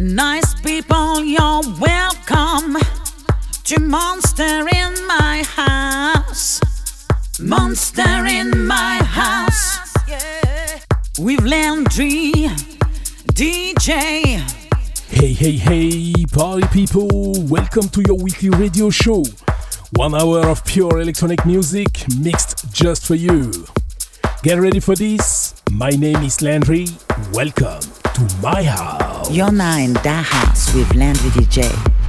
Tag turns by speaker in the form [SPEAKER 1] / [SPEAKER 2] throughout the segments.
[SPEAKER 1] Nice people, you're welcome to Monster in my house. Monster in my house. With Landry, DJ.
[SPEAKER 2] Hey, hey, hey, party people! Welcome to your weekly radio show. One hour of pure electronic music mixed just for you. Get ready for this. My name is Landry. Welcome to my house.
[SPEAKER 1] You're now in that house with Landry DJ.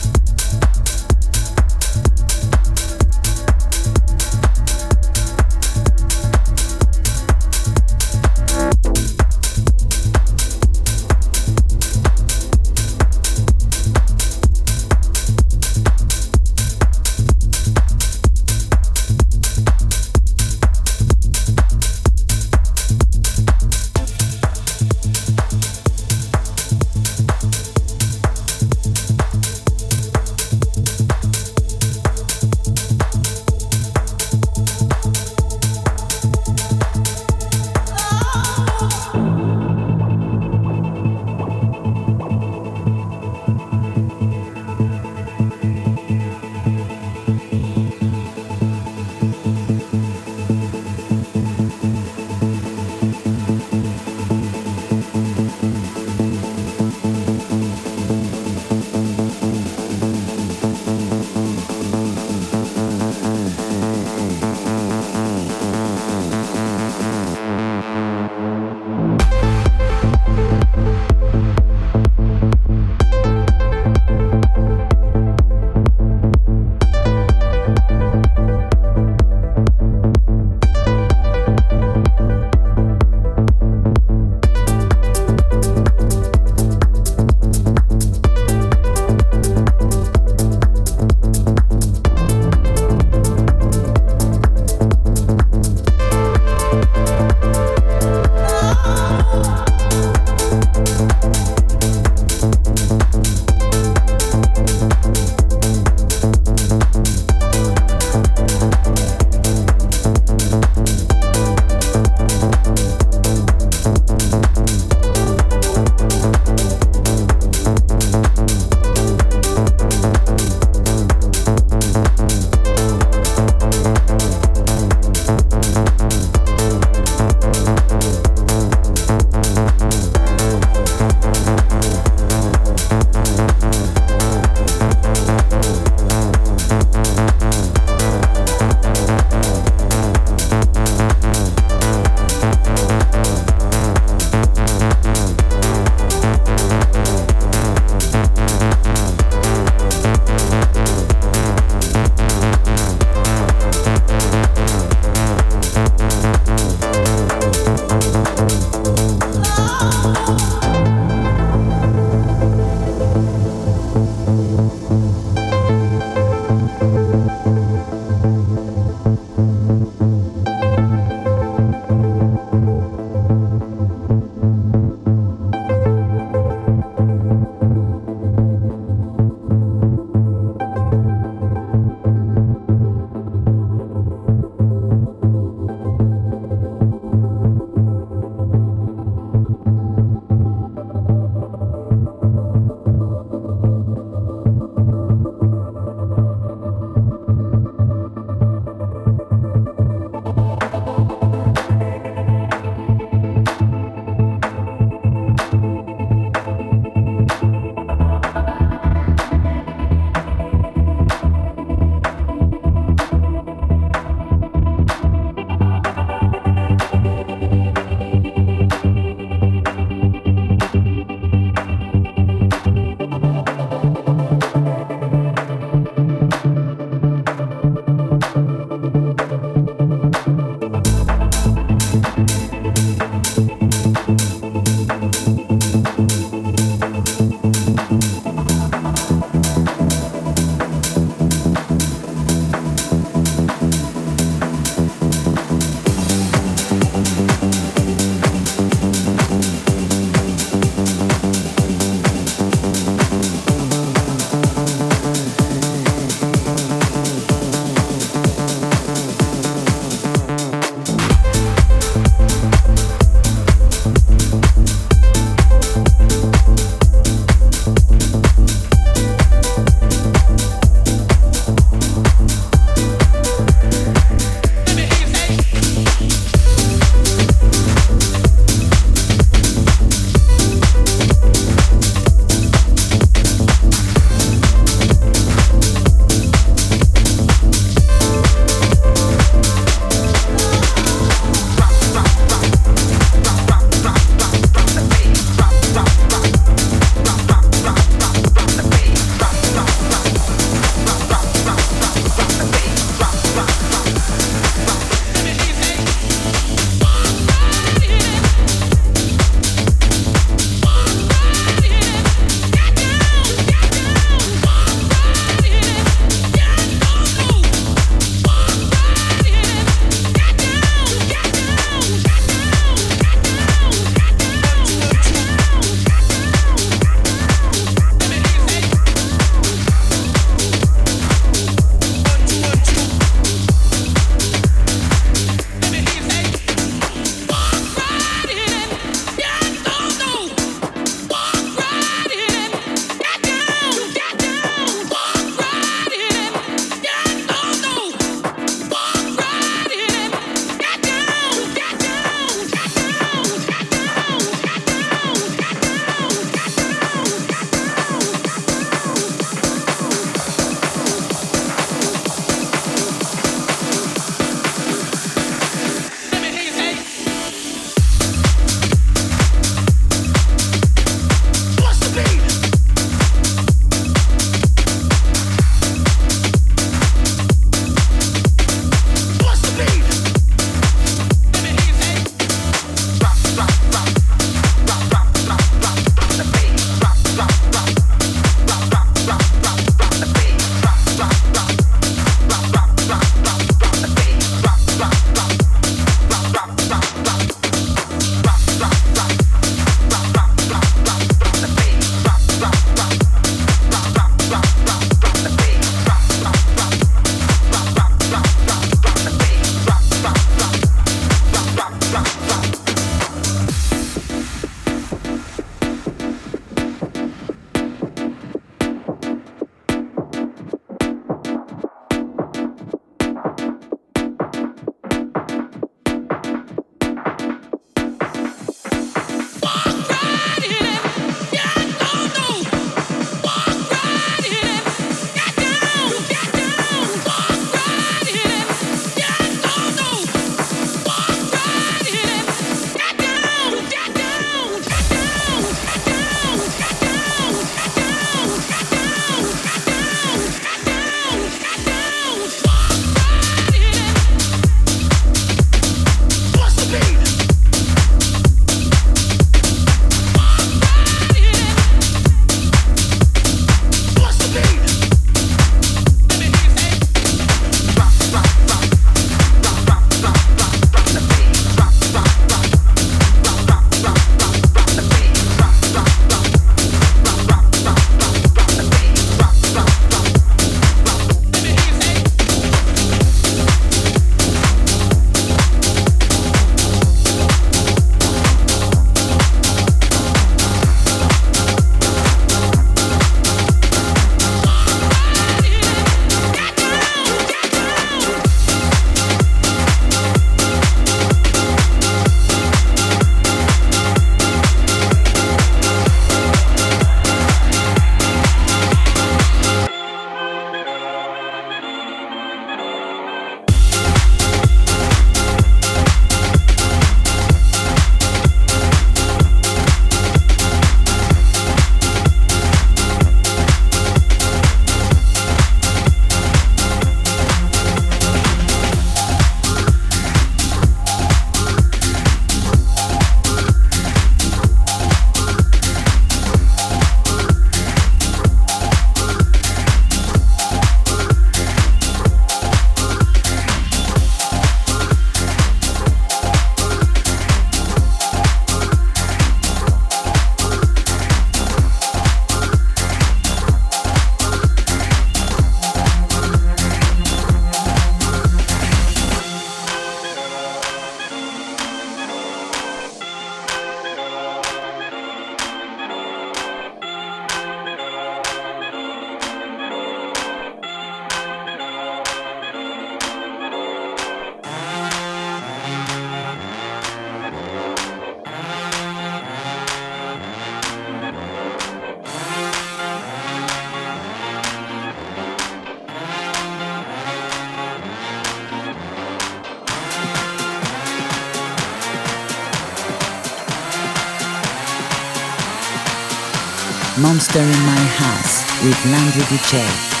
[SPEAKER 1] Monster in My House with Landry DJ.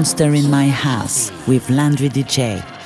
[SPEAKER 3] Monster in My House with Landry DJ.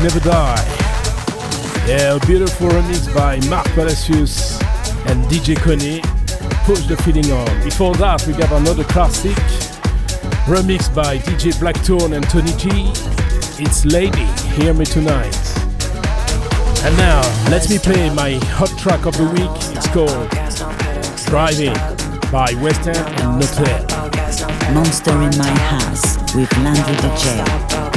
[SPEAKER 2] Never Die. Yeah, a beautiful remix by Mark Palacios and DJ Connie. Push the feeling on. Before that, we got another classic remix by DJ Blacktone and Tony G. It's Lady, Hear Me Tonight. And now, let me play my hot track of the week. It's called Driving by Western and Notre.
[SPEAKER 4] Monster in My House with Landry DJ.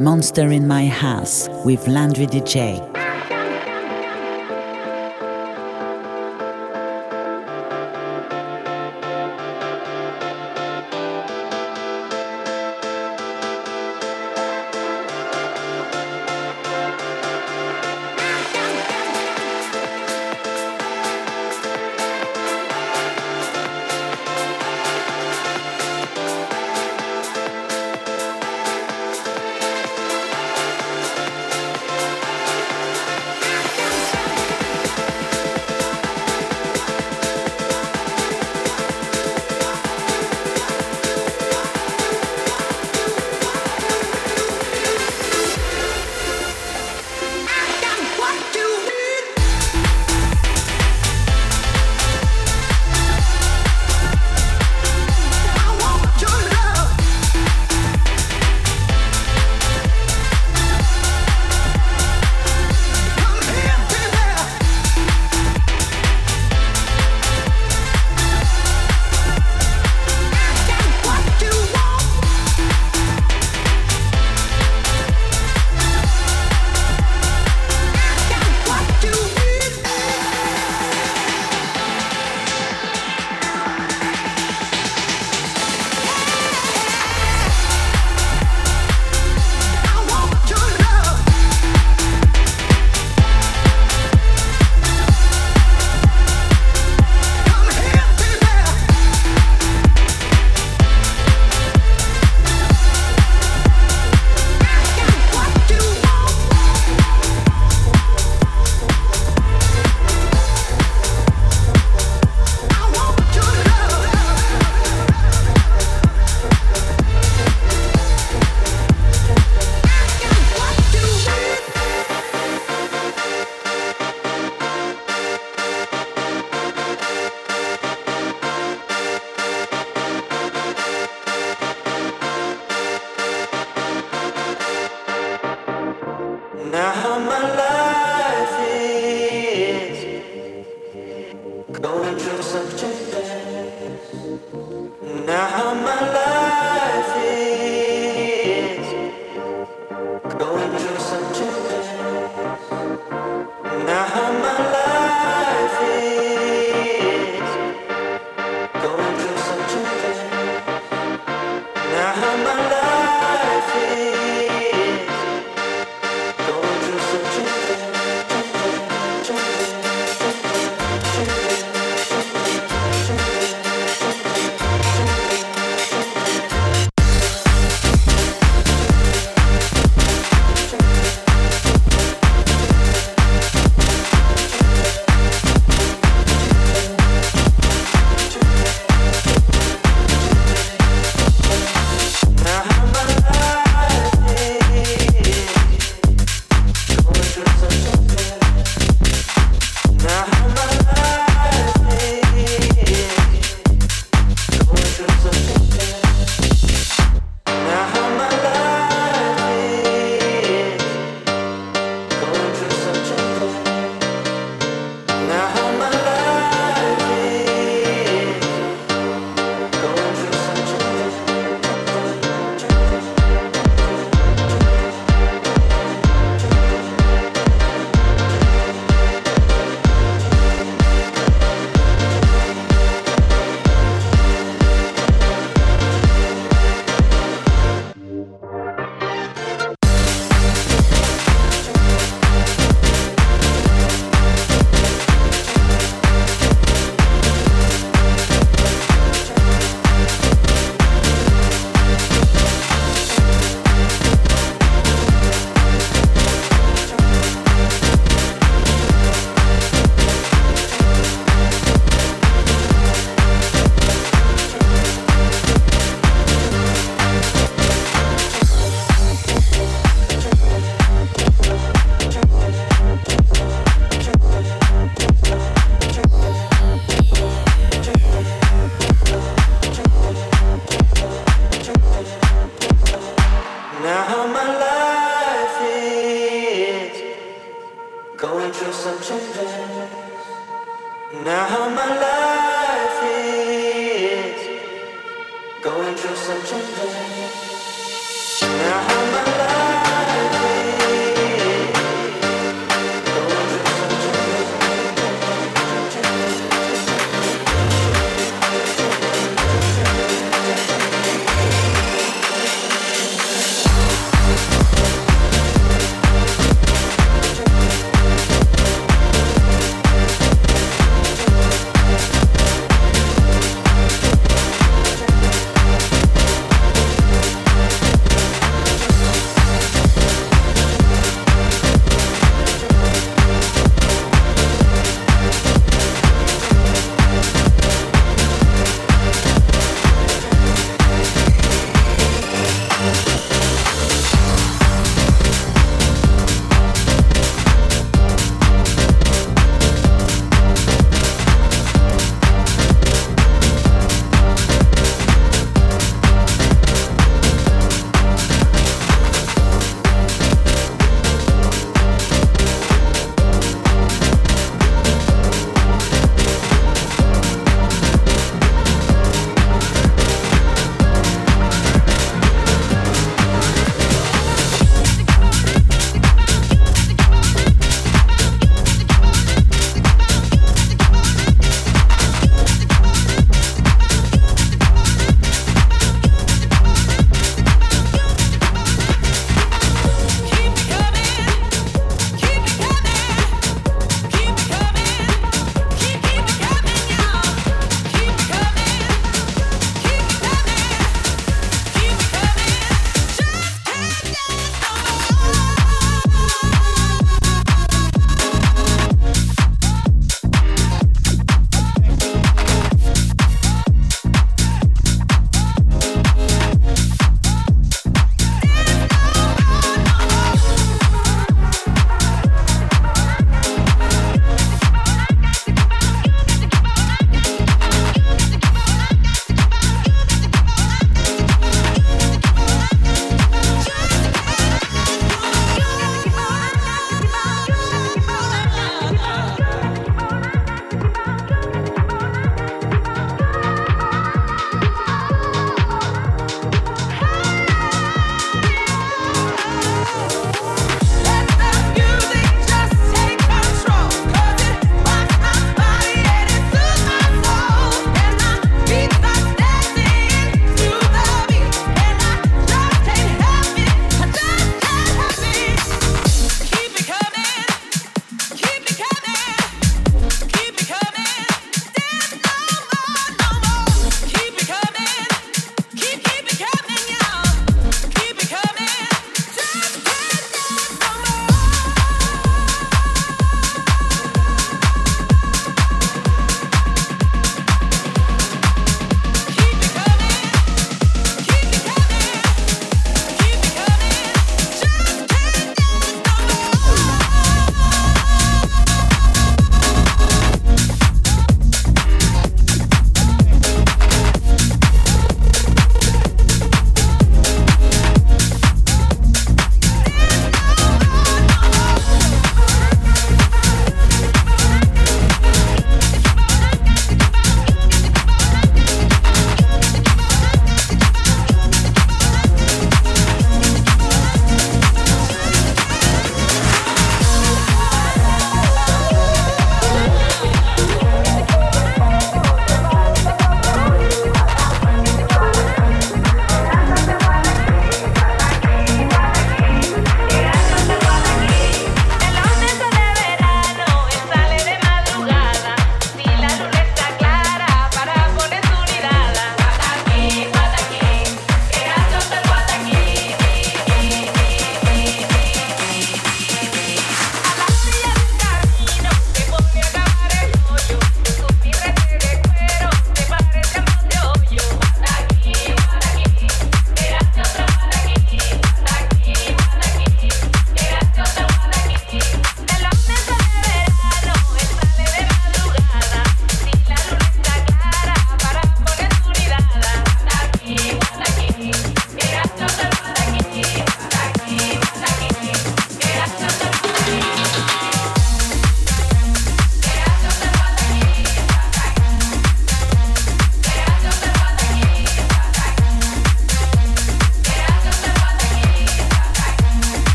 [SPEAKER 1] Monster in My House with Landry DJ.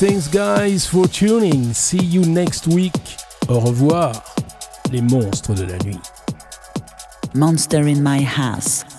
[SPEAKER 2] Thanks guys for tuning. See you next week. Au revoir, les monstres de la nuit.
[SPEAKER 1] Monster in my house